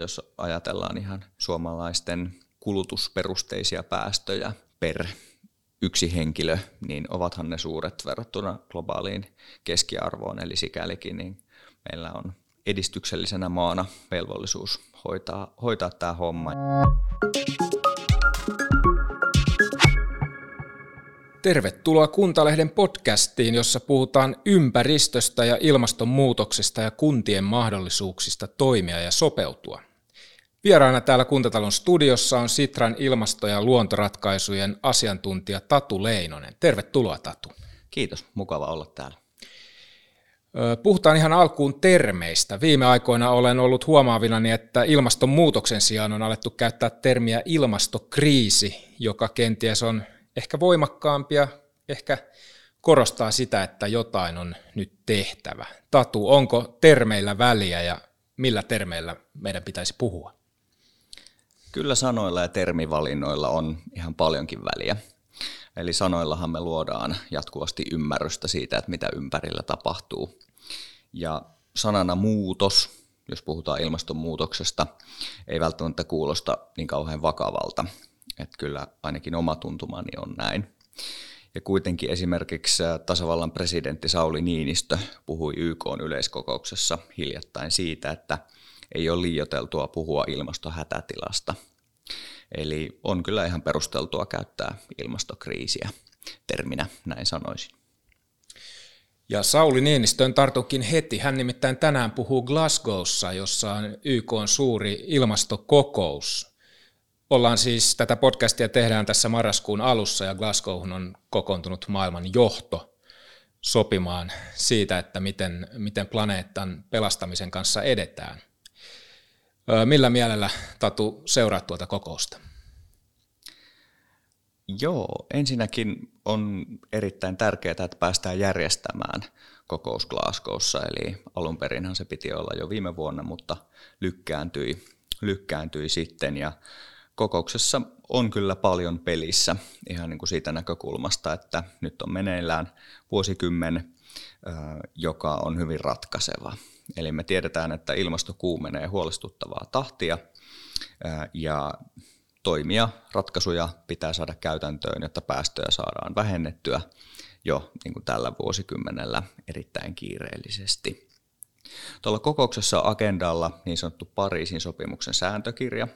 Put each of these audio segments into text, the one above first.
Jos ajatellaan ihan suomalaisten kulutusperusteisia päästöjä per yksi henkilö, niin ovathan ne suuret verrattuna globaaliin keskiarvoon. Eli sikälikin niin meillä on edistyksellisenä maana velvollisuus hoitaa, hoitaa tämä homma. Tervetuloa Kuntalehden podcastiin, jossa puhutaan ympäristöstä ja ilmastonmuutoksesta ja kuntien mahdollisuuksista toimia ja sopeutua. Vieraana täällä Kuntatalon studiossa on Sitran ilmasto- ja luontoratkaisujen asiantuntija Tatu Leinonen. Tervetuloa Tatu. Kiitos, mukava olla täällä. Puhutaan ihan alkuun termeistä. Viime aikoina olen ollut huomaavinani, että ilmastonmuutoksen sijaan on alettu käyttää termiä ilmastokriisi, joka kenties on ehkä voimakkaampia, ehkä korostaa sitä, että jotain on nyt tehtävä. Tatu, onko termeillä väliä ja millä termeillä meidän pitäisi puhua? Kyllä sanoilla ja termivalinnoilla on ihan paljonkin väliä. Eli sanoillahan me luodaan jatkuvasti ymmärrystä siitä, että mitä ympärillä tapahtuu. Ja sanana muutos, jos puhutaan ilmastonmuutoksesta, ei välttämättä kuulosta niin kauhean vakavalta. Että kyllä ainakin oma tuntumani on näin. Ja kuitenkin esimerkiksi tasavallan presidentti Sauli Niinistö puhui YK yleiskokouksessa hiljattain siitä, että ei ole liioteltua puhua ilmastohätätilasta. Eli on kyllä ihan perusteltua käyttää ilmastokriisiä terminä, näin sanoisin. Ja Sauli Niinistön tartukin heti. Hän nimittäin tänään puhuu Glasgowssa, jossa on YK on suuri ilmastokokous. Ollaan siis, tätä podcastia tehdään tässä marraskuun alussa ja Glasgowhun on kokoontunut maailman johto sopimaan siitä, että miten, miten planeetan pelastamisen kanssa edetään. Millä mielellä, Tatu, seuraat tuota kokousta? Joo, ensinnäkin on erittäin tärkeää, että päästään järjestämään kokous Glasgowssa, eli alun perinhan se piti olla jo viime vuonna, mutta lykkääntyi, lykkääntyi sitten ja kokouksessa on kyllä paljon pelissä ihan niin kuin siitä näkökulmasta, että nyt on meneillään vuosikymmen, joka on hyvin ratkaiseva. Eli me tiedetään, että ilmasto kuumenee huolestuttavaa tahtia ja toimia, ratkaisuja pitää saada käytäntöön, jotta päästöjä saadaan vähennettyä jo niin kuin tällä vuosikymmenellä erittäin kiireellisesti. Tuolla kokouksessa agendalla niin sanottu Pariisin sopimuksen sääntökirja,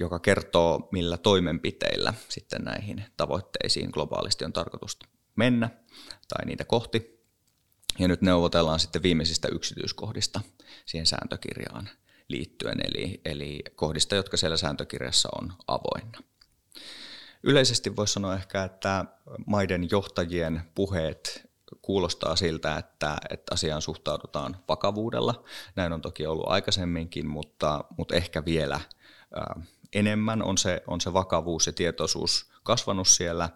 joka kertoo, millä toimenpiteillä sitten näihin tavoitteisiin globaalisti on tarkoitus mennä tai niitä kohti. Ja nyt neuvotellaan sitten viimeisistä yksityiskohdista siihen sääntökirjaan liittyen, eli, eli kohdista, jotka siellä sääntökirjassa on avoinna. Yleisesti voisi sanoa ehkä, että maiden johtajien puheet kuulostaa siltä, että, että asiaan suhtaudutaan vakavuudella. Näin on toki ollut aikaisemminkin, mutta, mutta ehkä vielä enemmän on se, on se vakavuus ja tietoisuus kasvanut siellä.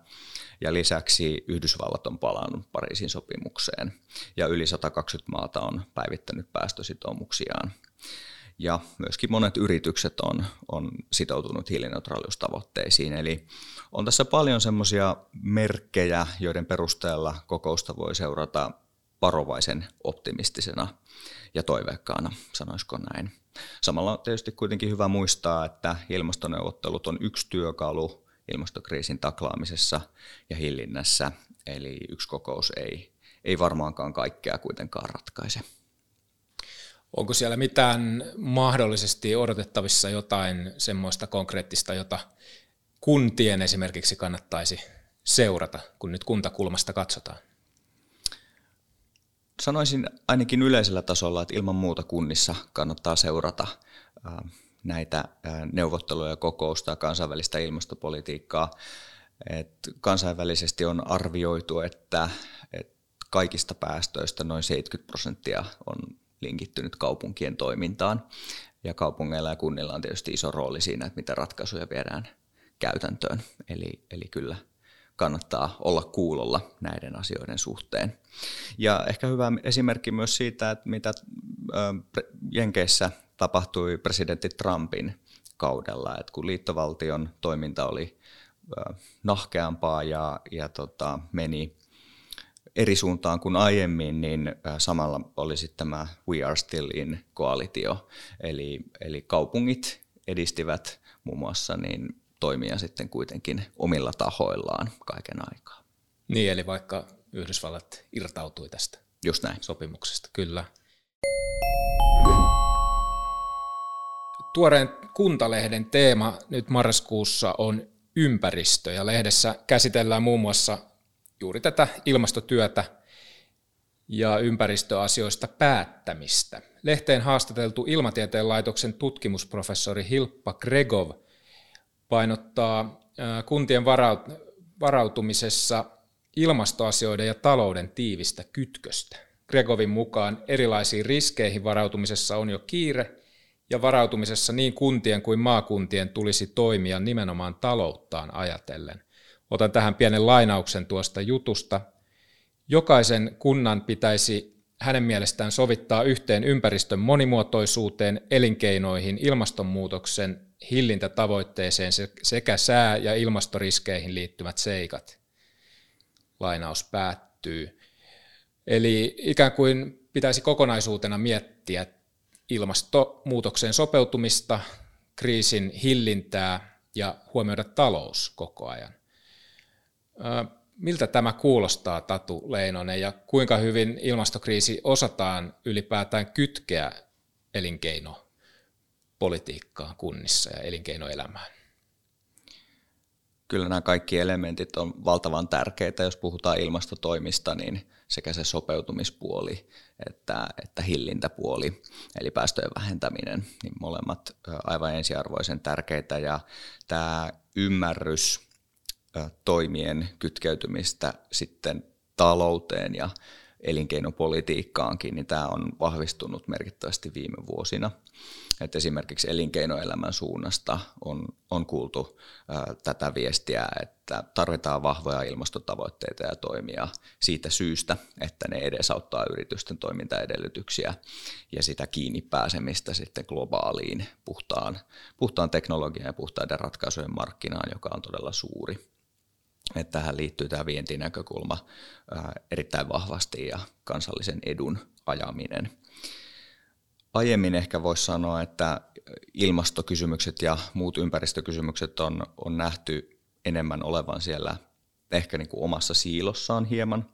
Ja lisäksi Yhdysvallat on palannut Pariisin sopimukseen ja yli 120 maata on päivittänyt päästösitoumuksiaan. Ja myöskin monet yritykset on, on sitoutunut hiilineutraaliustavoitteisiin. Eli on tässä paljon semmoisia merkkejä, joiden perusteella kokousta voi seurata varovaisen optimistisena ja toiveikkaana, sanoisiko näin. Samalla on tietysti kuitenkin hyvä muistaa, että ilmastoneuvottelut on yksi työkalu ilmastokriisin taklaamisessa ja hillinnässä, eli yksi kokous ei, ei varmaankaan kaikkea kuitenkaan ratkaise. Onko siellä mitään mahdollisesti odotettavissa jotain semmoista konkreettista, jota kuntien esimerkiksi kannattaisi seurata, kun nyt kuntakulmasta katsotaan? Sanoisin ainakin yleisellä tasolla, että ilman muuta kunnissa kannattaa seurata näitä neuvotteluja, kokousta ja kansainvälistä ilmastopolitiikkaa. Et kansainvälisesti on arvioitu, että, että kaikista päästöistä noin 70 prosenttia on linkittynyt kaupunkien toimintaan. Ja kaupungeilla ja kunnilla on tietysti iso rooli siinä, että mitä ratkaisuja viedään käytäntöön. Eli, eli kyllä kannattaa olla kuulolla näiden asioiden suhteen. Ja ehkä hyvä esimerkki myös siitä, että mitä Jenkeissä tapahtui presidentti Trumpin kaudella, että kun liittovaltion toiminta oli nahkeampaa ja, ja tota, meni eri suuntaan kuin aiemmin, niin samalla oli sitten tämä We Are Still in koalitio, eli, eli kaupungit edistivät muun muassa niin toimia sitten kuitenkin omilla tahoillaan kaiken aikaa. Niin, eli vaikka Yhdysvallat irtautui tästä Just näin. sopimuksesta, kyllä. Tuoreen kuntalehden teema nyt marraskuussa on ympäristö ja lehdessä käsitellään muun muassa juuri tätä ilmastotyötä ja ympäristöasioista päättämistä. Lehteen haastateltu Ilmatieteen laitoksen tutkimusprofessori Hilppa Gregov painottaa kuntien varautumisessa ilmastoasioiden ja talouden tiivistä kytköstä. Gregovin mukaan erilaisiin riskeihin varautumisessa on jo kiire ja varautumisessa niin kuntien kuin maakuntien tulisi toimia nimenomaan talouttaan ajatellen. Otan tähän pienen lainauksen tuosta jutusta. Jokaisen kunnan pitäisi hänen mielestään sovittaa yhteen ympäristön monimuotoisuuteen, elinkeinoihin, ilmastonmuutoksen hillintätavoitteeseen sekä sää- ja ilmastoriskeihin liittyvät seikat. Lainaus päättyy. Eli ikään kuin pitäisi kokonaisuutena miettiä ilmastonmuutokseen sopeutumista, kriisin hillintää ja huomioida talous koko ajan. Miltä tämä kuulostaa, Tatu Leinonen, ja kuinka hyvin ilmastokriisi osataan ylipäätään kytkeä elinkeinopolitiikkaan kunnissa ja elinkeinoelämään? Kyllä nämä kaikki elementit on valtavan tärkeitä, jos puhutaan ilmastotoimista, niin sekä se sopeutumispuoli että, että hillintäpuoli, eli päästöjen vähentäminen, niin molemmat aivan ensiarvoisen tärkeitä. Ja tämä ymmärrys toimien kytkeytymistä sitten talouteen ja elinkeinopolitiikkaankin, niin tämä on vahvistunut merkittävästi viime vuosina. Et esimerkiksi elinkeinoelämän suunnasta on, on kuultu ää, tätä viestiä, että tarvitaan vahvoja ilmastotavoitteita ja toimia siitä syystä, että ne edesauttaa yritysten toimintaedellytyksiä ja sitä kiinni pääsemistä sitten globaaliin puhtaan, puhtaan teknologian ja puhtaiden ratkaisujen markkinaan, joka on todella suuri että tähän liittyy tämä vientinäkökulma erittäin vahvasti ja kansallisen edun ajaminen. Aiemmin ehkä voisi sanoa, että ilmastokysymykset ja muut ympäristökysymykset on, on nähty enemmän olevan siellä ehkä niin kuin omassa siilossaan hieman.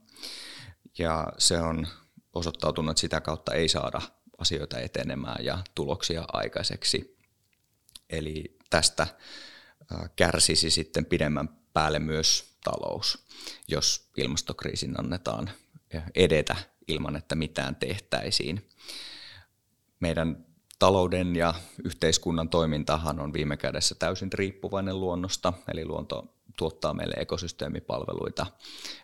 Ja se on osoittautunut, että sitä kautta ei saada asioita etenemään ja tuloksia aikaiseksi. Eli tästä kärsisi sitten pidemmän päälle myös talous, jos ilmastokriisin annetaan edetä ilman, että mitään tehtäisiin. Meidän talouden ja yhteiskunnan toimintahan on viime kädessä täysin riippuvainen luonnosta, eli luonto tuottaa meille ekosysteemipalveluita,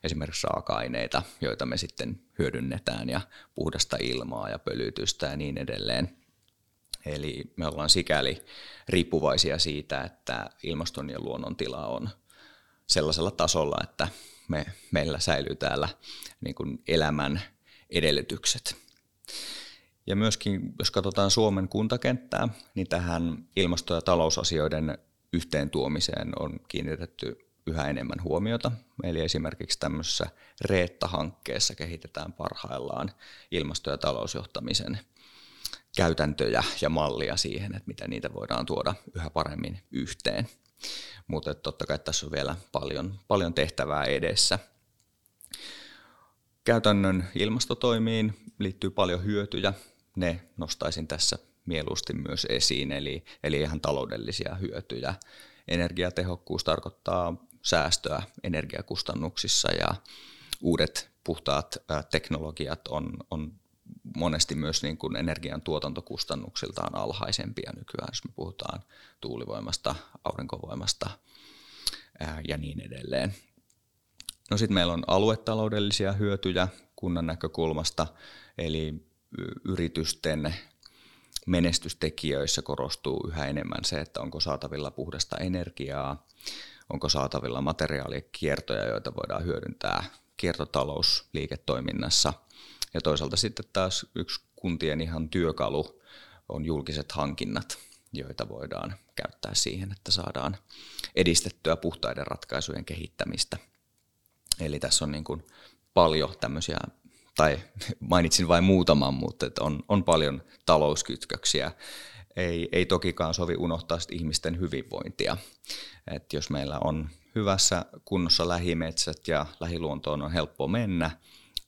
esimerkiksi raaka-aineita, joita me sitten hyödynnetään ja puhdasta ilmaa ja pölytystä ja niin edelleen. Eli me ollaan sikäli riippuvaisia siitä, että ilmaston ja luonnon tila on sellaisella tasolla, että me, meillä säilyy täällä niin kuin elämän edellytykset. Ja myöskin, jos katsotaan Suomen kuntakenttää, niin tähän ilmasto- ja talousasioiden yhteen tuomiseen on kiinnitetty yhä enemmän huomiota. Eli esimerkiksi tämmöisessä Reetta-hankkeessa kehitetään parhaillaan ilmasto- ja talousjohtamisen käytäntöjä ja mallia siihen, että miten niitä voidaan tuoda yhä paremmin yhteen. Mutta totta kai tässä on vielä paljon, paljon tehtävää edessä. Käytännön ilmastotoimiin liittyy paljon hyötyjä. Ne nostaisin tässä mieluusti myös esiin, eli, eli ihan taloudellisia hyötyjä. Energiatehokkuus tarkoittaa säästöä energiakustannuksissa ja uudet puhtaat teknologiat on, on monesti myös niin kuin energian tuotantokustannuksiltaan alhaisempia nykyään, jos me puhutaan tuulivoimasta, aurinkovoimasta ää, ja niin edelleen. No sitten meillä on aluetaloudellisia hyötyjä kunnan näkökulmasta, eli yritysten menestystekijöissä korostuu yhä enemmän se, että onko saatavilla puhdasta energiaa, onko saatavilla materiaalikiertoja, joita voidaan hyödyntää kiertotalousliiketoiminnassa – ja toisaalta sitten taas yksi kuntien ihan työkalu on julkiset hankinnat, joita voidaan käyttää siihen, että saadaan edistettyä puhtaiden ratkaisujen kehittämistä. Eli tässä on niin kuin paljon tämmöisiä, tai mainitsin vain muutaman, mutta että on, on paljon talouskytköksiä. Ei, ei tokikaan sovi unohtaa ihmisten hyvinvointia. Et jos meillä on hyvässä kunnossa lähimetsät ja lähiluontoon on helppo mennä,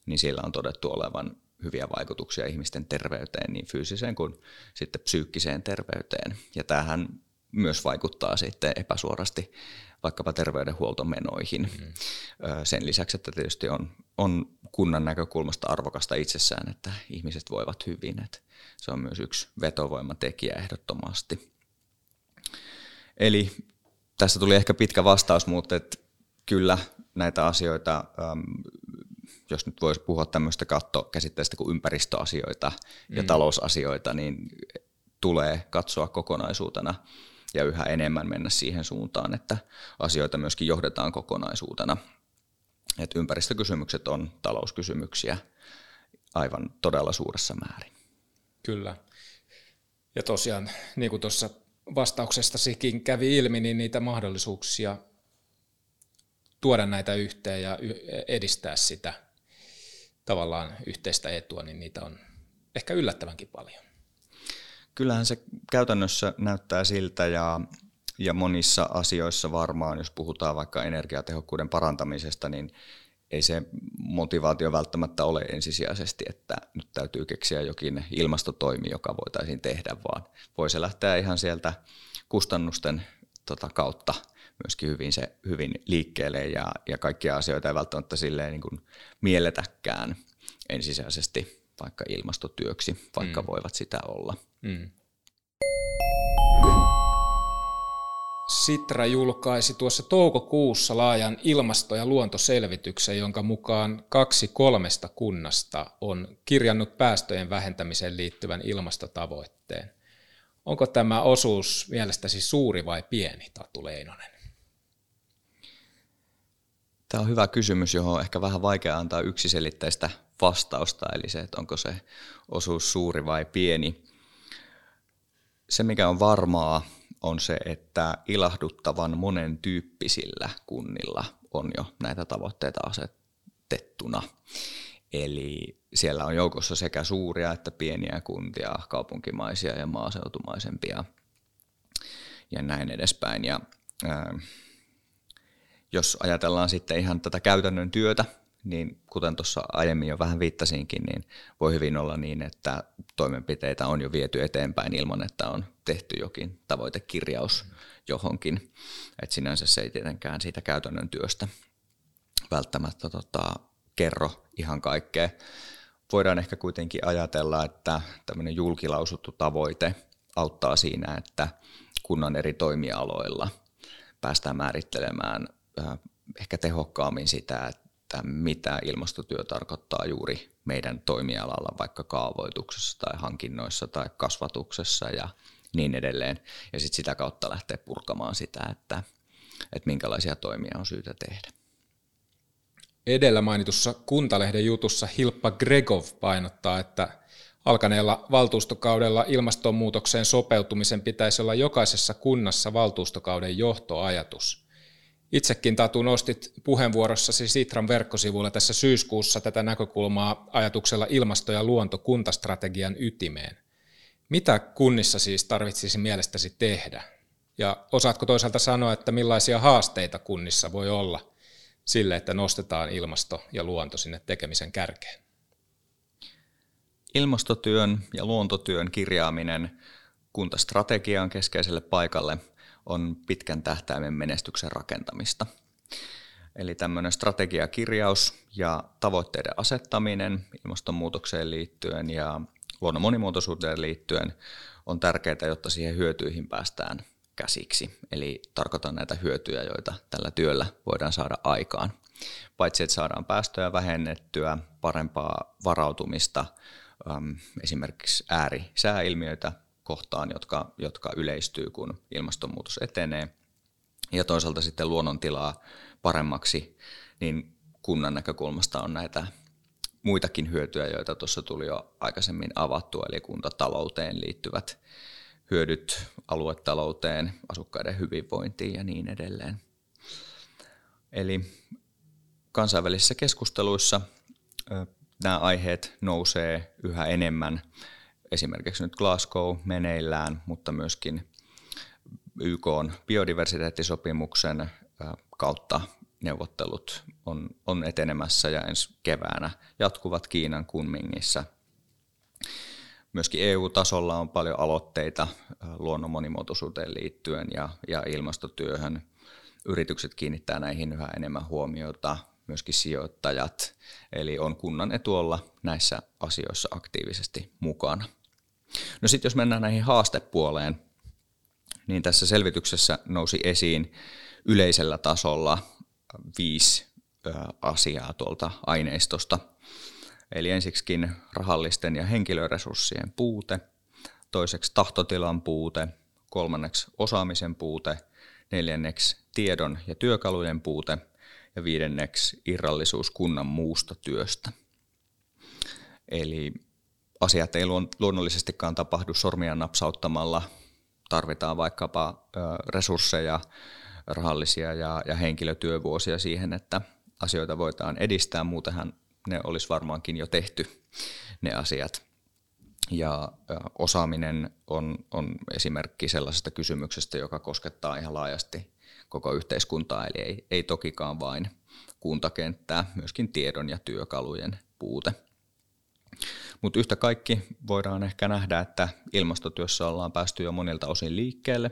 niin sillä on todettu olevan hyviä vaikutuksia ihmisten terveyteen, niin fyysiseen kuin sitten psyykkiseen terveyteen. Ja tämähän myös vaikuttaa sitten epäsuorasti vaikkapa terveydenhuoltomenoihin. Mm. Sen lisäksi, että tietysti on, on kunnan näkökulmasta arvokasta itsessään, että ihmiset voivat hyvin. Että se on myös yksi vetovoimatekijä ehdottomasti. Eli tässä tuli ehkä pitkä vastaus, mutta että kyllä näitä asioita, jos nyt voisi puhua tämmöistä kattokäsitteestä kuin ympäristöasioita ja mm. talousasioita, niin tulee katsoa kokonaisuutena ja yhä enemmän mennä siihen suuntaan, että asioita myöskin johdetaan kokonaisuutena. Et ympäristökysymykset on talouskysymyksiä aivan todella suuressa määrin. Kyllä. Ja tosiaan, niin kuin tuossa vastauksestasikin kävi ilmi, niin niitä mahdollisuuksia tuoda näitä yhteen ja edistää sitä tavallaan yhteistä etua, niin niitä on ehkä yllättävänkin paljon. Kyllähän se käytännössä näyttää siltä ja, ja monissa asioissa varmaan, jos puhutaan vaikka energiatehokkuuden parantamisesta, niin ei se motivaatio välttämättä ole ensisijaisesti, että nyt täytyy keksiä jokin ilmastotoimi, joka voitaisiin tehdä, vaan voi se lähteä ihan sieltä kustannusten tota, kautta myöskin hyvin, se, hyvin liikkeelle ja, ja kaikkia asioita ei välttämättä silleen niin kuin mielletäkään ensisijaisesti vaikka ilmastotyöksi, vaikka mm. voivat sitä olla. Mm. Sitra julkaisi tuossa toukokuussa laajan ilmasto- ja luontoselvityksen, jonka mukaan kaksi kolmesta kunnasta on kirjannut päästöjen vähentämiseen liittyvän ilmastotavoitteen. Onko tämä osuus mielestäsi suuri vai pieni, Tatu Leinonen? Tämä on hyvä kysymys, johon on ehkä vähän vaikea antaa yksiselitteistä vastausta, eli se, että onko se osuus suuri vai pieni. Se, mikä on varmaa, on se, että ilahduttavan monen tyyppisillä kunnilla on jo näitä tavoitteita asetettuna. Eli siellä on joukossa sekä suuria että pieniä kuntia, kaupunkimaisia ja maaseutumaisempia ja näin edespäin. Ja, ää, jos ajatellaan sitten ihan tätä käytännön työtä, niin kuten tuossa aiemmin jo vähän viittasinkin, niin voi hyvin olla niin, että toimenpiteitä on jo viety eteenpäin ilman, että on tehty jokin tavoitekirjaus johonkin. Et sinänsä se ei tietenkään siitä käytännön työstä välttämättä tota, kerro ihan kaikkea. Voidaan ehkä kuitenkin ajatella, että tämmöinen julkilausuttu tavoite auttaa siinä, että kunnan eri toimialoilla päästään määrittelemään ehkä tehokkaammin sitä, että mitä ilmastotyö tarkoittaa juuri meidän toimialalla, vaikka kaavoituksessa tai hankinnoissa tai kasvatuksessa ja niin edelleen. Ja sitten sitä kautta lähteä purkamaan sitä, että, että minkälaisia toimia on syytä tehdä. Edellä mainitussa Kuntalehden jutussa Hilppa Gregov painottaa, että alkaneella valtuustokaudella ilmastonmuutokseen sopeutumisen pitäisi olla jokaisessa kunnassa valtuustokauden johtoajatus – Itsekin Tatu nostit puheenvuorossasi Sitran verkkosivuilla tässä syyskuussa tätä näkökulmaa ajatuksella ilmasto- ja luonto kuntastrategian ytimeen. Mitä kunnissa siis tarvitsisi mielestäsi tehdä? Ja osaatko toisaalta sanoa, että millaisia haasteita kunnissa voi olla sille, että nostetaan ilmasto ja luonto sinne tekemisen kärkeen? Ilmastotyön ja luontotyön kirjaaminen kuntastrategiaan keskeiselle paikalle – on pitkän tähtäimen menestyksen rakentamista. Eli tämmöinen strategiakirjaus ja tavoitteiden asettaminen ilmastonmuutokseen liittyen ja luonnon monimuotoisuuteen liittyen on tärkeää, jotta siihen hyötyihin päästään käsiksi. Eli tarkoitan näitä hyötyjä, joita tällä työllä voidaan saada aikaan. Paitsi että saadaan päästöjä vähennettyä, parempaa varautumista, esimerkiksi äärisääilmiöitä kohtaan, jotka, jotka yleistyy, kun ilmastonmuutos etenee. Ja toisaalta sitten luonnontilaa paremmaksi, niin kunnan näkökulmasta on näitä muitakin hyötyjä, joita tuossa tuli jo aikaisemmin avattua, eli kuntatalouteen liittyvät hyödyt aluetalouteen, asukkaiden hyvinvointiin ja niin edelleen. Eli kansainvälisissä keskusteluissa nämä aiheet nousee yhä enemmän. Esimerkiksi nyt Glasgow meneillään, mutta myöskin YK on biodiversiteettisopimuksen kautta neuvottelut on, on etenemässä ja ensi keväänä jatkuvat Kiinan Kunmingissa. Myöskin EU-tasolla on paljon aloitteita luonnon monimuotoisuuteen liittyen ja, ja ilmastotyöhön. Yritykset kiinnittää näihin yhä enemmän huomiota, myöskin sijoittajat, eli on kunnan etu olla näissä asioissa aktiivisesti mukana. No sitten jos mennään näihin haastepuoleen, niin tässä selvityksessä nousi esiin yleisellä tasolla viisi asiaa tuolta aineistosta. Eli ensiksikin rahallisten ja henkilöresurssien puute, toiseksi tahtotilan puute, kolmanneksi osaamisen puute, neljänneksi tiedon ja työkalujen puute ja viidenneksi irrallisuus kunnan muusta työstä. Eli asiat ei luonnollisestikaan tapahdu sormia napsauttamalla. Tarvitaan vaikkapa resursseja, rahallisia ja, ja henkilötyövuosia siihen, että asioita voidaan edistää. Muutenhan ne olisi varmaankin jo tehty, ne asiat. Ja osaaminen on, on esimerkki sellaisesta kysymyksestä, joka koskettaa ihan laajasti koko yhteiskuntaa, eli ei, ei tokikaan vain kuntakenttää, myöskin tiedon ja työkalujen puute. Mutta yhtä kaikki voidaan ehkä nähdä, että ilmastotyössä ollaan päästy jo monilta osin liikkeelle,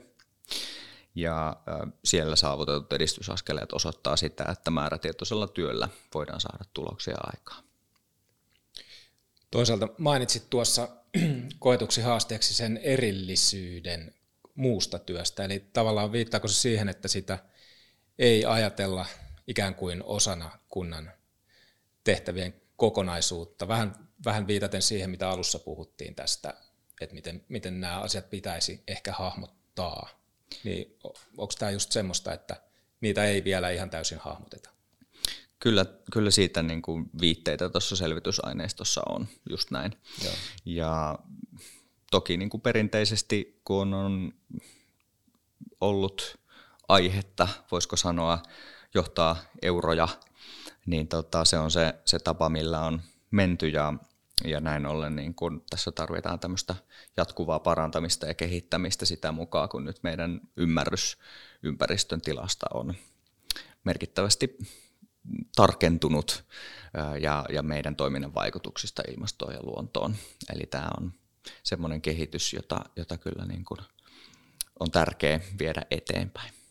ja siellä saavutetut edistysaskeleet osoittaa sitä, että määrätietoisella työllä voidaan saada tuloksia aikaan. Toisaalta mainitsit tuossa koetuksi haasteeksi sen erillisyyden muusta työstä, eli tavallaan viittaako se siihen, että sitä ei ajatella ikään kuin osana kunnan tehtävien kokonaisuutta, vähän, vähän viitaten siihen, mitä alussa puhuttiin tästä, että miten, miten nämä asiat pitäisi ehkä hahmottaa, niin onko tämä just semmoista, että niitä ei vielä ihan täysin hahmoteta? Kyllä, kyllä siitä niin kuin viitteitä tuossa selvitysaineistossa on just näin. Joo. Ja toki niin kuin perinteisesti, kun on ollut aihetta, voisiko sanoa, johtaa euroja, niin tota, se on se, se tapa, millä on menty ja, ja näin ollen niin kun tässä tarvitaan tämmöistä jatkuvaa parantamista ja kehittämistä sitä mukaan, kun nyt meidän ymmärrys ympäristön tilasta on merkittävästi tarkentunut ja, ja meidän toiminnan vaikutuksista ilmastoon ja luontoon. Eli tämä on semmoinen kehitys, jota, jota kyllä niin kuin on tärkeää viedä eteenpäin.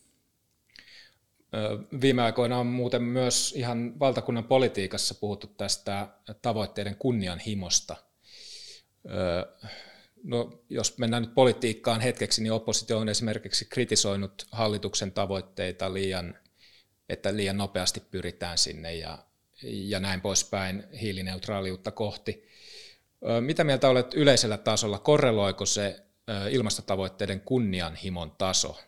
Viime aikoina on muuten myös ihan valtakunnan politiikassa puhuttu tästä tavoitteiden kunnianhimosta. No, jos mennään nyt politiikkaan hetkeksi, niin oppositio on esimerkiksi kritisoinut hallituksen tavoitteita liian, että liian nopeasti pyritään sinne ja, ja näin poispäin hiilineutraaliutta kohti. Mitä mieltä olet yleisellä tasolla? Korreloiko se ilmastotavoitteiden kunnianhimon taso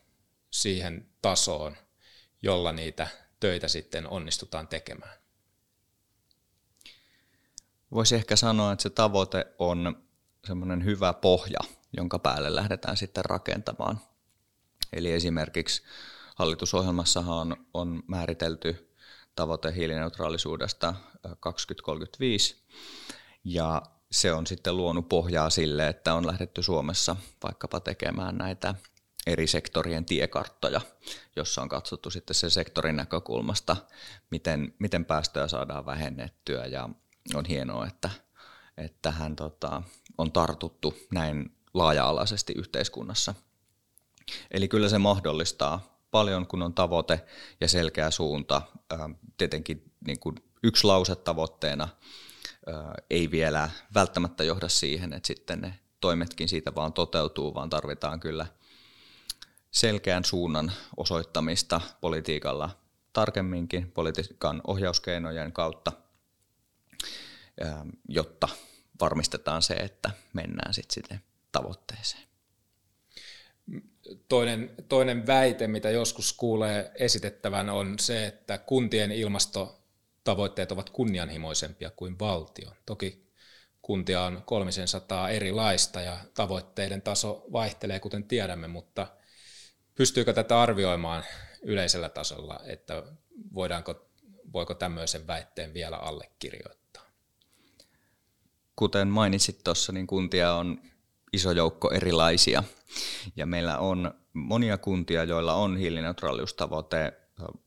siihen tasoon, jolla niitä töitä sitten onnistutaan tekemään? Voisi ehkä sanoa, että se tavoite on semmoinen hyvä pohja, jonka päälle lähdetään sitten rakentamaan. Eli esimerkiksi hallitusohjelmassahan on, on määritelty tavoite hiilineutraalisuudesta 2035, ja se on sitten luonut pohjaa sille, että on lähdetty Suomessa vaikkapa tekemään näitä eri sektorien tiekarttoja, jossa on katsottu sitten se sektorin näkökulmasta, miten, miten päästöjä saadaan vähennettyä ja on hienoa, että, että tähän tota, on tartuttu näin laaja-alaisesti yhteiskunnassa. Eli kyllä se mahdollistaa paljon, kun on tavoite ja selkeä suunta. Tietenkin niin kuin yksi lause tavoitteena ei vielä välttämättä johda siihen, että sitten ne toimetkin siitä vaan toteutuu, vaan tarvitaan kyllä selkeän suunnan osoittamista politiikalla tarkemminkin, politiikan ohjauskeinojen kautta, jotta varmistetaan se, että mennään sitten sitten tavoitteeseen. Toinen, toinen väite, mitä joskus kuulee esitettävän, on se, että kuntien ilmastotavoitteet ovat kunnianhimoisempia kuin valtion. Toki kuntia on 300 erilaista ja tavoitteiden taso vaihtelee, kuten tiedämme, mutta pystyykö tätä arvioimaan yleisellä tasolla, että voidaanko, voiko tämmöisen väitteen vielä allekirjoittaa? Kuten mainitsit tuossa, niin kuntia on iso joukko erilaisia. Ja meillä on monia kuntia, joilla on hiilineutraaliustavoite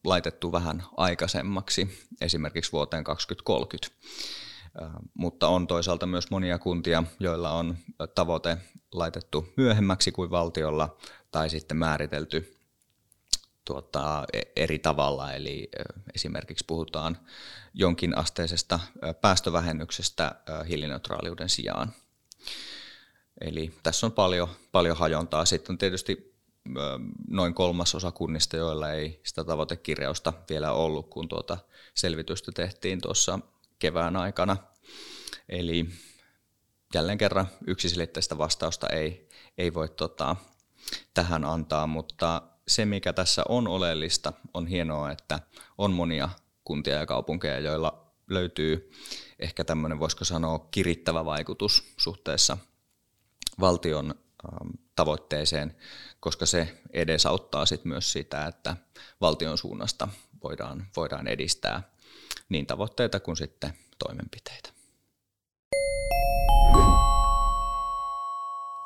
laitettu vähän aikaisemmaksi, esimerkiksi vuoteen 2030. Mutta on toisaalta myös monia kuntia, joilla on tavoite laitettu myöhemmäksi kuin valtiolla tai sitten määritelty tuota, e, eri tavalla, eli esimerkiksi puhutaan jonkin asteisesta päästövähennyksestä hiilineutraaliuden sijaan. Eli tässä on paljon, paljon hajontaa. Sitten on tietysti noin kolmasosa kunnista, joilla ei sitä tavoitekirjausta vielä ollut, kun tuota selvitystä tehtiin tuossa kevään aikana. Eli jälleen kerran yksiselitteistä vastausta ei, ei voi tota, tähän antaa, mutta se mikä tässä on oleellista, on hienoa, että on monia kuntia ja kaupunkeja, joilla löytyy ehkä tämmöinen, voisiko sanoa, kirittävä vaikutus suhteessa valtion ähm, tavoitteeseen, koska se edesauttaa sit myös sitä, että valtion suunnasta voidaan, voidaan edistää niin tavoitteita kuin sitten toimenpiteitä.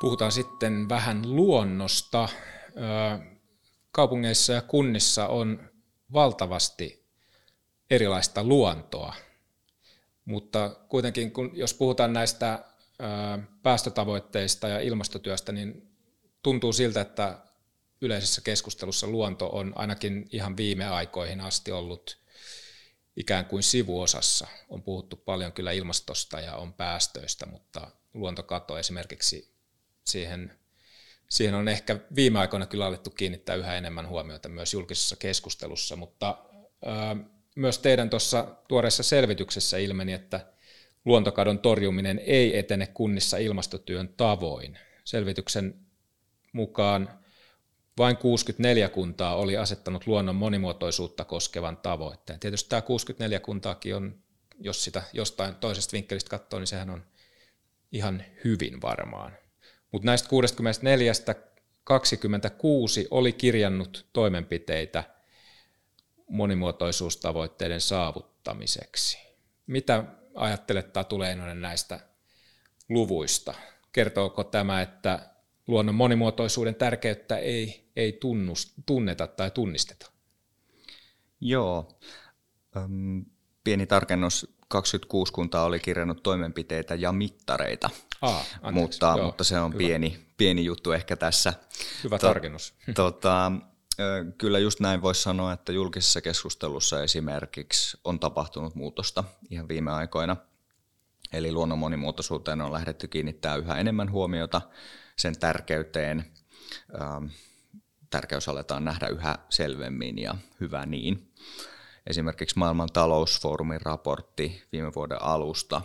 Puhutaan sitten vähän luonnosta. Kaupungeissa ja kunnissa on valtavasti erilaista luontoa, mutta kuitenkin kun, jos puhutaan näistä päästötavoitteista ja ilmastotyöstä, niin tuntuu siltä, että yleisessä keskustelussa luonto on ainakin ihan viime aikoihin asti ollut ikään kuin sivuosassa. On puhuttu paljon kyllä ilmastosta ja on päästöistä, mutta luontokato esimerkiksi siihen, siihen on ehkä viime aikoina kyllä alettu kiinnittää yhä enemmän huomiota myös julkisessa keskustelussa, mutta ää, myös teidän tuossa tuoreessa selvityksessä ilmeni, että luontokadon torjuminen ei etene kunnissa ilmastotyön tavoin. Selvityksen mukaan vain 64 kuntaa oli asettanut luonnon monimuotoisuutta koskevan tavoitteen. Tietysti tämä 64 kuntaakin on, jos sitä jostain toisesta vinkkelistä katsoo, niin sehän on ihan hyvin varmaan. Mutta näistä 64 26 oli kirjannut toimenpiteitä monimuotoisuustavoitteiden saavuttamiseksi. Mitä ajattelet Tatu Leinonen näistä luvuista? Kertooko tämä, että luonnon monimuotoisuuden tärkeyttä ei, ei tunnust, tunneta tai tunnisteta? Joo. Öm, pieni tarkennus. 26 kuntaa oli kirjannut toimenpiteitä ja mittareita, Aa, mutta, Joo, mutta se on pieni, pieni juttu ehkä tässä. Hyvä to, tarkennus. Tota, Kyllä just näin voisi sanoa, että julkisessa keskustelussa esimerkiksi on tapahtunut muutosta ihan viime aikoina. Eli luonnon monimuotoisuuteen on lähdetty kiinnittää yhä enemmän huomiota sen tärkeyteen. Tärkeys aletaan nähdä yhä selvemmin ja hyvä niin. Esimerkiksi maailman talousfoorumin raportti viime vuoden alusta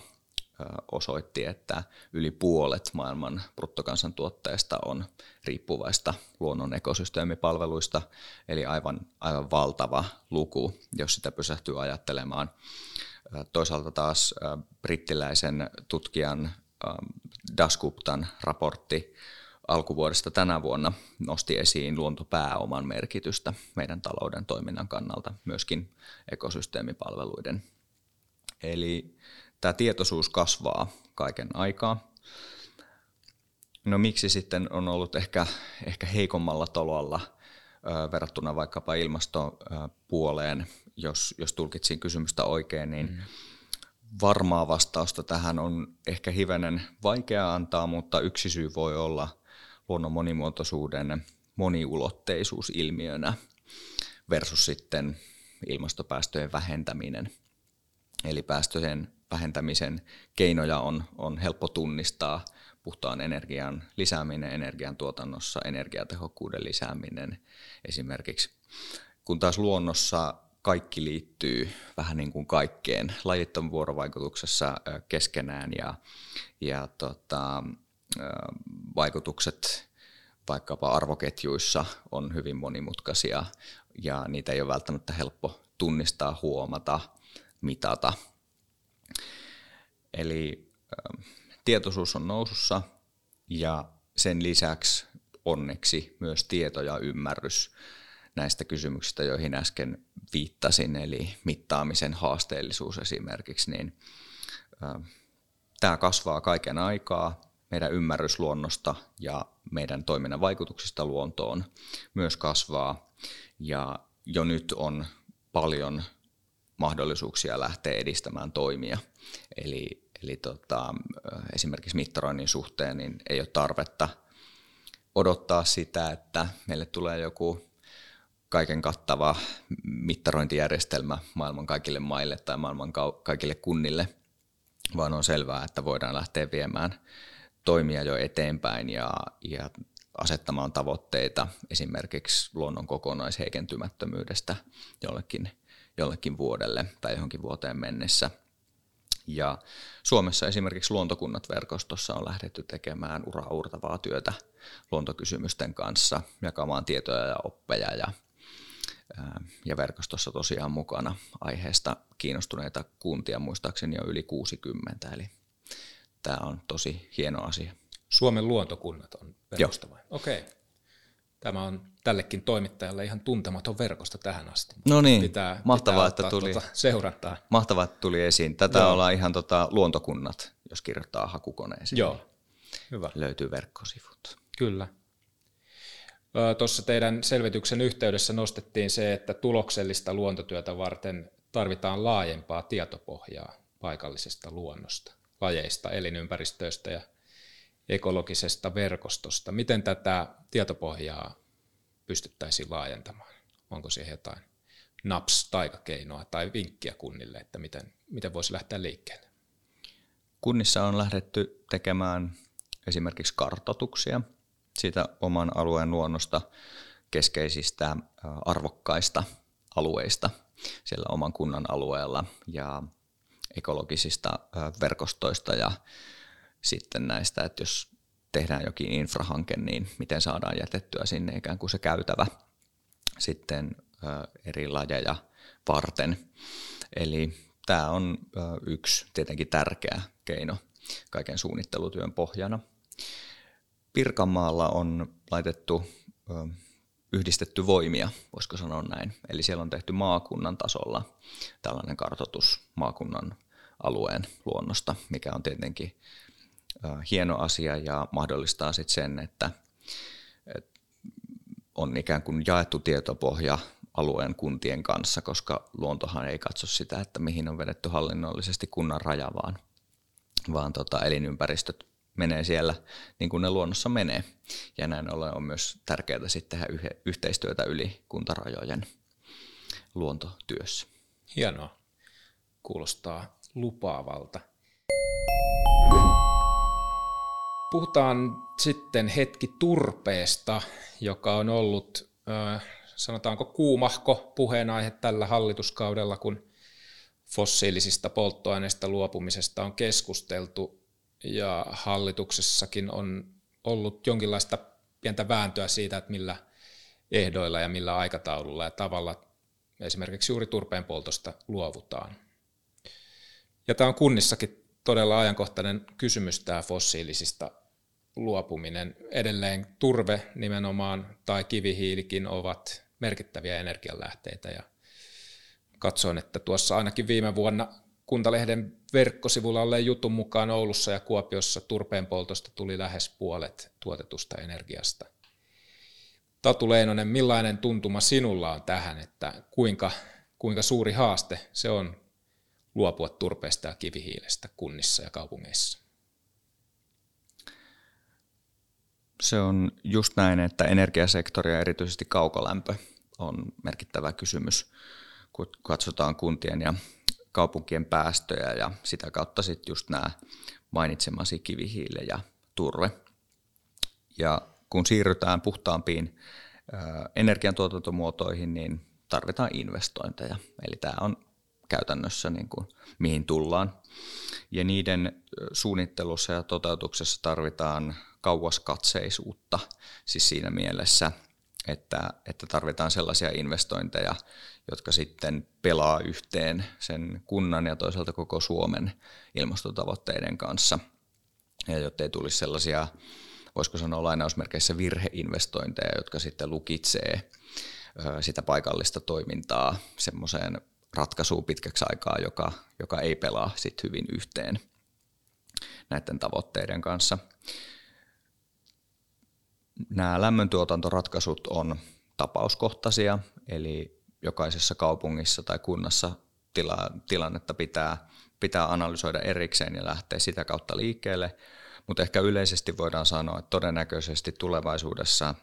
osoitti, että yli puolet maailman bruttokansantuotteesta on riippuvaista luonnon ekosysteemipalveluista, eli aivan, aivan valtava luku, jos sitä pysähtyy ajattelemaan. Toisaalta taas brittiläisen tutkijan Dasguptan raportti alkuvuodesta tänä vuonna nosti esiin luontopääoman merkitystä meidän talouden toiminnan kannalta, myöskin ekosysteemipalveluiden. Eli tämä tietoisuus kasvaa kaiken aikaa. No miksi sitten on ollut ehkä, ehkä heikommalla tololla verrattuna vaikkapa ilmastopuoleen, jos, jos tulkitsin kysymystä oikein, niin mm. varmaa vastausta tähän on ehkä hivenen vaikea antaa, mutta yksi syy voi olla luonnon monimuotoisuuden moniulotteisuus ilmiönä versus sitten ilmastopäästöjen vähentäminen. Eli päästöjen vähentämisen keinoja on, on helppo tunnistaa. Puhtaan energian lisääminen energiantuotannossa, energiatehokkuuden lisääminen esimerkiksi. Kun taas luonnossa kaikki liittyy vähän niin kuin kaikkeen. Lajit on vuorovaikutuksessa keskenään ja, ja tota, vaikutukset vaikkapa arvoketjuissa on hyvin monimutkaisia ja niitä ei ole välttämättä helppo tunnistaa, huomata, mitata – Eli tietoisuus on nousussa ja sen lisäksi onneksi myös tieto ja ymmärrys näistä kysymyksistä, joihin äsken viittasin, eli mittaamisen haasteellisuus esimerkiksi, niin tämä kasvaa kaiken aikaa. Meidän ymmärrys luonnosta ja meidän toiminnan vaikutuksista luontoon myös kasvaa. Ja jo nyt on paljon mahdollisuuksia lähteä edistämään toimia. Eli, eli tota, esimerkiksi mittaroinnin suhteen niin ei ole tarvetta odottaa sitä, että meille tulee joku kaiken kattava mittarointijärjestelmä maailman kaikille maille tai maailman kaikille kunnille, vaan on selvää, että voidaan lähteä viemään toimia jo eteenpäin ja, ja asettamaan tavoitteita esimerkiksi luonnon kokonaisheikentymättömyydestä jollekin, jollekin vuodelle tai johonkin vuoteen mennessä. Ja Suomessa esimerkiksi luontokunnat verkostossa on lähdetty tekemään uraurtavaa työtä luontokysymysten kanssa, jakamaan tietoja ja oppeja ja ja verkostossa tosiaan mukana aiheesta kiinnostuneita kuntia, muistaakseni jo yli 60, eli tämä on tosi hieno asia. Suomen luontokunnat on verkosto vai? Okei. Okay. Tämä on tällekin toimittajalle ihan tuntematon verkosto tähän asti. No niin, pitää, mahtavaa, pitää että tuli, tuota seurantaa. Mahtavaa, että tuli esiin. Tätä Joo. ollaan ihan tota luontokunnat, jos kirjoittaa hakukoneeseen. Joo, hyvä. Löytyy verkkosivut. Kyllä. Tuossa teidän selvityksen yhteydessä nostettiin se, että tuloksellista luontotyötä varten tarvitaan laajempaa tietopohjaa paikallisesta luonnosta, lajeista, elinympäristöistä ja ekologisesta verkostosta. Miten tätä tietopohjaa pystyttäisiin laajentamaan? Onko siihen jotain naps-taikakeinoa tai vinkkiä kunnille, että miten, miten voisi lähteä liikkeelle? Kunnissa on lähdetty tekemään esimerkiksi kartotuksia – siitä oman alueen luonnosta keskeisistä arvokkaista alueista siellä oman kunnan alueella ja ekologisista verkostoista ja sitten näistä, että jos tehdään jokin infrahanke, niin miten saadaan jätettyä sinne ikään kuin se käytävä sitten eri lajeja varten. Eli tämä on yksi tietenkin tärkeä keino kaiken suunnittelutyön pohjana. Pirkanmaalla on laitettu yhdistetty voimia, voisiko sanoa näin. Eli siellä on tehty maakunnan tasolla tällainen kartoitus maakunnan alueen luonnosta, mikä on tietenkin hieno asia ja mahdollistaa sitten sen, että on ikään kuin jaettu tietopohja alueen kuntien kanssa, koska luontohan ei katso sitä, että mihin on vedetty hallinnollisesti kunnan raja, vaan, vaan tota, elinympäristöt menee siellä niin kuin ne luonnossa menee. Ja näin ollen on myös tärkeää sitten tehdä yhteistyötä yli kuntarajojen luontotyössä. Hienoa. Kuulostaa lupaavalta. Puhutaan sitten hetki turpeesta, joka on ollut, sanotaanko kuumahko puheenaihe tällä hallituskaudella, kun fossiilisista polttoaineista luopumisesta on keskusteltu ja hallituksessakin on ollut jonkinlaista pientä vääntöä siitä, että millä ehdoilla ja millä aikataululla ja tavalla esimerkiksi juuri turpeen poltosta luovutaan. Ja tämä on kunnissakin todella ajankohtainen kysymys tämä fossiilisista luopuminen. Edelleen turve nimenomaan tai kivihiilikin ovat merkittäviä energianlähteitä ja katsoin, että tuossa ainakin viime vuonna Kuntalehden verkkosivulla olleen jutun mukaan Oulussa ja Kuopiossa turpeen poltosta tuli lähes puolet tuotetusta energiasta. Tatu Leinonen, millainen tuntuma sinulla on tähän, että kuinka, kuinka suuri haaste se on luopua turpeesta ja kivihiilestä kunnissa ja kaupungeissa? Se on just näin, että energiasektori ja erityisesti kaukolämpö on merkittävä kysymys, kun katsotaan kuntien ja kaupunkien päästöjä ja sitä kautta sitten just nämä mainitsemasi kivihiile ja turve. Ja kun siirrytään puhtaampiin energiantuotantomuotoihin, niin tarvitaan investointeja. Eli tämä on käytännössä niin kuin, mihin tullaan. Ja niiden suunnittelussa ja toteutuksessa tarvitaan kauaskatseisuutta, siis siinä mielessä, että, että tarvitaan sellaisia investointeja, jotka sitten pelaa yhteen sen kunnan ja toisaalta koko Suomen ilmastotavoitteiden kanssa. Ja jotta ei tulisi sellaisia, voisiko sanoa lainausmerkeissä virheinvestointeja, jotka sitten lukitsee sitä paikallista toimintaa semmoiseen ratkaisuun pitkäksi aikaa, joka, joka ei pelaa sit hyvin yhteen näiden tavoitteiden kanssa. Nämä lämmöntuotantoratkaisut on tapauskohtaisia, eli jokaisessa kaupungissa tai kunnassa tila, tilannetta pitää, pitää analysoida erikseen ja lähteä sitä kautta liikkeelle. Mutta ehkä yleisesti voidaan sanoa, että todennäköisesti tulevaisuudessa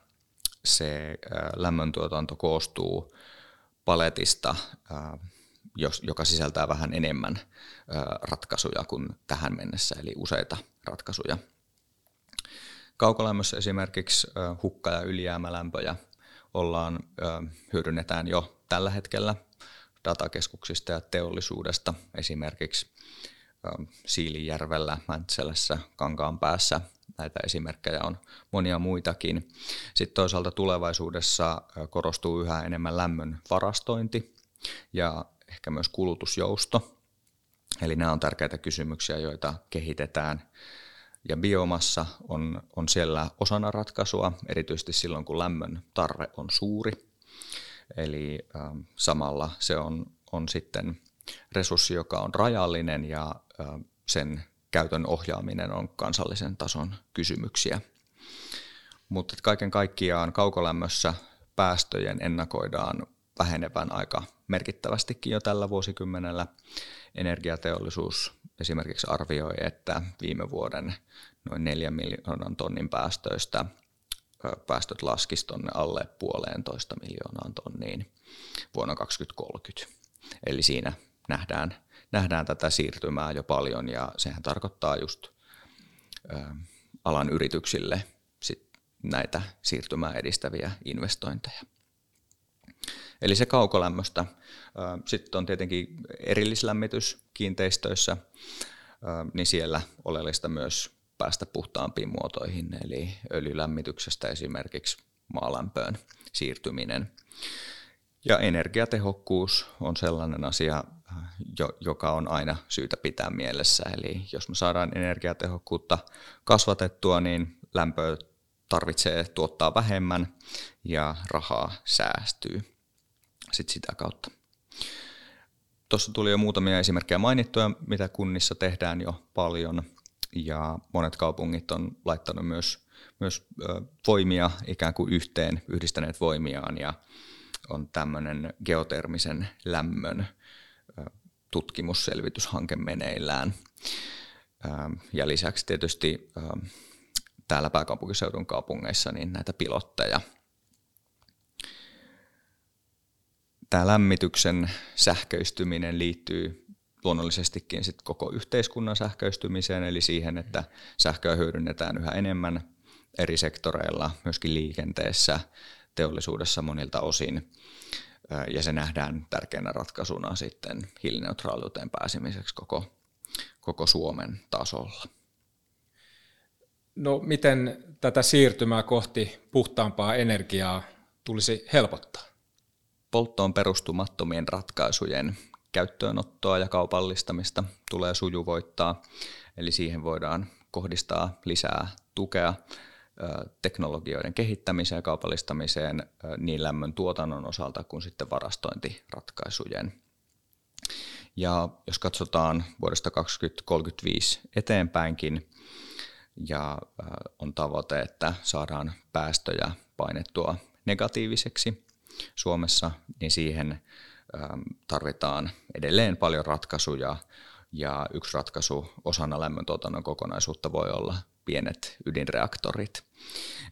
se lämmöntuotanto koostuu paletista, joka sisältää vähän enemmän ratkaisuja kuin tähän mennessä, eli useita ratkaisuja. Kaukolämmössä esimerkiksi hukka- ja ylijäämälämpöjä ollaan, hyödynnetään jo tällä hetkellä datakeskuksista ja teollisuudesta, esimerkiksi Siilijärvellä, Mäntsälässä, Kankaan päässä. Näitä esimerkkejä on monia muitakin. Sitten toisaalta tulevaisuudessa korostuu yhä enemmän lämmön varastointi ja ehkä myös kulutusjousto. Eli nämä on tärkeitä kysymyksiä, joita kehitetään. Ja biomassa on, on siellä osana ratkaisua, erityisesti silloin kun lämmön tarve on suuri. Eli ähm, samalla se on, on sitten resurssi, joka on rajallinen ja äh, sen käytön ohjaaminen on kansallisen tason kysymyksiä. Mutta kaiken kaikkiaan kaukolämmössä päästöjen ennakoidaan vähenevän aika merkittävästikin jo tällä vuosikymmenellä. Energiateollisuus esimerkiksi arvioi, että viime vuoden noin 4 miljoonan tonnin päästöistä päästöt laskisi tuonne alle puoleentoista miljoonaan tonniin vuonna 2030. Eli siinä nähdään, nähdään tätä siirtymää jo paljon ja sehän tarkoittaa just alan yrityksille sit näitä siirtymää edistäviä investointeja. Eli se kaukolämmöstä. Sitten on tietenkin erillislämmitys kiinteistöissä, niin siellä oleellista myös päästä puhtaampiin muotoihin, eli öljylämmityksestä esimerkiksi maalämpöön siirtyminen. Ja energiatehokkuus on sellainen asia, joka on aina syytä pitää mielessä. Eli jos me saadaan energiatehokkuutta kasvatettua, niin lämpöä tarvitsee tuottaa vähemmän ja rahaa säästyy sit sitä kautta. Tuossa tuli jo muutamia esimerkkejä mainittuja, mitä kunnissa tehdään jo paljon, ja monet kaupungit on laittanut myös, myös voimia ikään kuin yhteen, yhdistäneet voimiaan, ja on tämmöinen geotermisen lämmön tutkimusselvityshanke meneillään. Ja lisäksi tietysti täällä pääkaupunkiseudun kaupungeissa niin näitä pilotteja – tämä lämmityksen sähköistyminen liittyy luonnollisestikin sit koko yhteiskunnan sähköistymiseen, eli siihen, että sähköä hyödynnetään yhä enemmän eri sektoreilla, myöskin liikenteessä, teollisuudessa monilta osin, ja se nähdään tärkeänä ratkaisuna sitten hiilineutraaliuteen pääsemiseksi koko, koko Suomen tasolla. No miten tätä siirtymää kohti puhtaampaa energiaa tulisi helpottaa? Polttoon perustumattomien ratkaisujen käyttöönottoa ja kaupallistamista tulee sujuvoittaa, eli siihen voidaan kohdistaa lisää tukea teknologioiden kehittämiseen ja kaupallistamiseen niin lämmön tuotannon osalta kuin sitten varastointiratkaisujen. Ja jos katsotaan vuodesta 2035 eteenpäinkin, ja on tavoite, että saadaan päästöjä painettua negatiiviseksi, Suomessa, niin siihen ähm, tarvitaan edelleen paljon ratkaisuja ja yksi ratkaisu osana lämmöntuotannon kokonaisuutta voi olla pienet ydinreaktorit.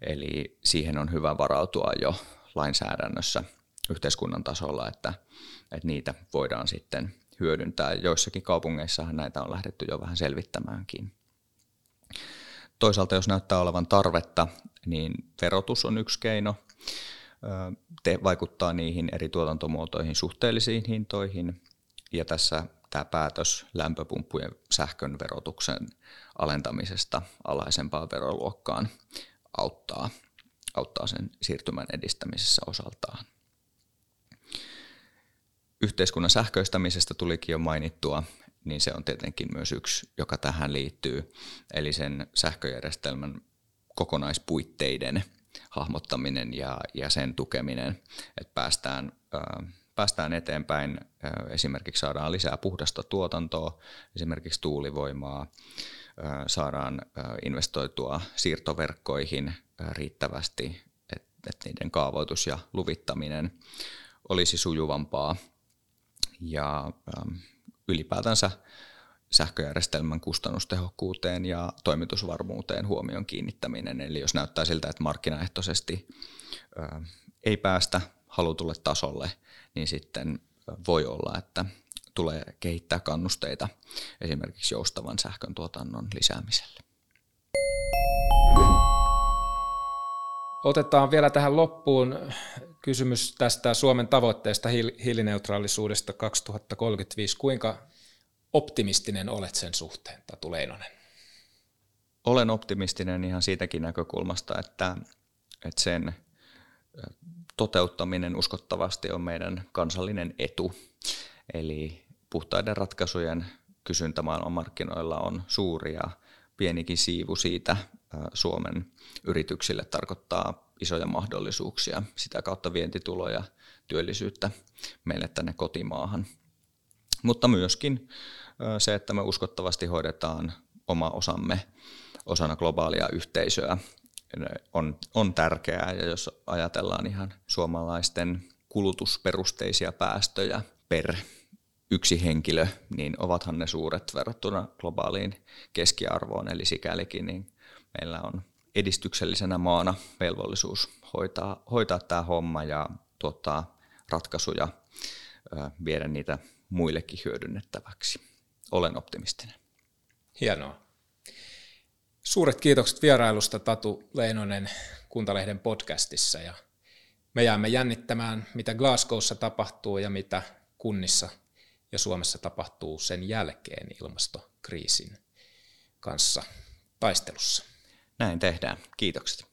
Eli siihen on hyvä varautua jo lainsäädännössä yhteiskunnan tasolla, että, että niitä voidaan sitten hyödyntää. Joissakin kaupungeissahan näitä on lähdetty jo vähän selvittämäänkin. Toisaalta jos näyttää olevan tarvetta, niin verotus on yksi keino te, vaikuttaa niihin eri tuotantomuotoihin suhteellisiin hintoihin. Ja tässä tämä päätös lämpöpumppujen sähkön verotuksen alentamisesta alhaisempaan veroluokkaan auttaa, auttaa sen siirtymän edistämisessä osaltaan. Yhteiskunnan sähköistämisestä tulikin jo mainittua, niin se on tietenkin myös yksi, joka tähän liittyy, eli sen sähköjärjestelmän kokonaispuitteiden hahmottaminen ja, ja sen tukeminen, että päästään, päästään eteenpäin, esimerkiksi saadaan lisää puhdasta tuotantoa, esimerkiksi tuulivoimaa, saadaan investoitua siirtoverkkoihin riittävästi, että et niiden kaavoitus ja luvittaminen olisi sujuvampaa. Ja ylipäätänsä sähköjärjestelmän kustannustehokkuuteen ja toimitusvarmuuteen huomion kiinnittäminen. Eli jos näyttää siltä, että markkinaehtoisesti ei päästä halutulle tasolle, niin sitten voi olla, että tulee kehittää kannusteita esimerkiksi joustavan sähkön tuotannon lisäämiselle. Otetaan vielä tähän loppuun kysymys tästä Suomen tavoitteesta hiilineutraalisuudesta 2035. Kuinka optimistinen olet sen suhteen, Tatu Leinonen? Olen optimistinen ihan siitäkin näkökulmasta, että, että sen toteuttaminen uskottavasti on meidän kansallinen etu. Eli puhtaiden ratkaisujen kysyntä maailmanmarkkinoilla on suuri ja pienikin siivu siitä Suomen yrityksille tarkoittaa isoja mahdollisuuksia, sitä kautta vientituloja, työllisyyttä meille tänne kotimaahan. Mutta myöskin se, että me uskottavasti hoidetaan oma osamme osana globaalia yhteisöä on, on tärkeää. Ja jos ajatellaan ihan suomalaisten kulutusperusteisia päästöjä per yksi henkilö, niin ovathan ne suuret verrattuna globaaliin keskiarvoon. Eli sikälikin niin meillä on edistyksellisenä maana velvollisuus hoitaa, hoitaa tämä homma ja tuottaa ratkaisuja, viedä niitä muillekin hyödynnettäväksi. Olen optimistinen. Hienoa. Suuret kiitokset vierailusta Tatu Leinonen Kuntalehden podcastissa ja me jäämme jännittämään, mitä Glasgowssa tapahtuu ja mitä kunnissa ja Suomessa tapahtuu sen jälkeen ilmastokriisin kanssa taistelussa. Näin tehdään. Kiitokset.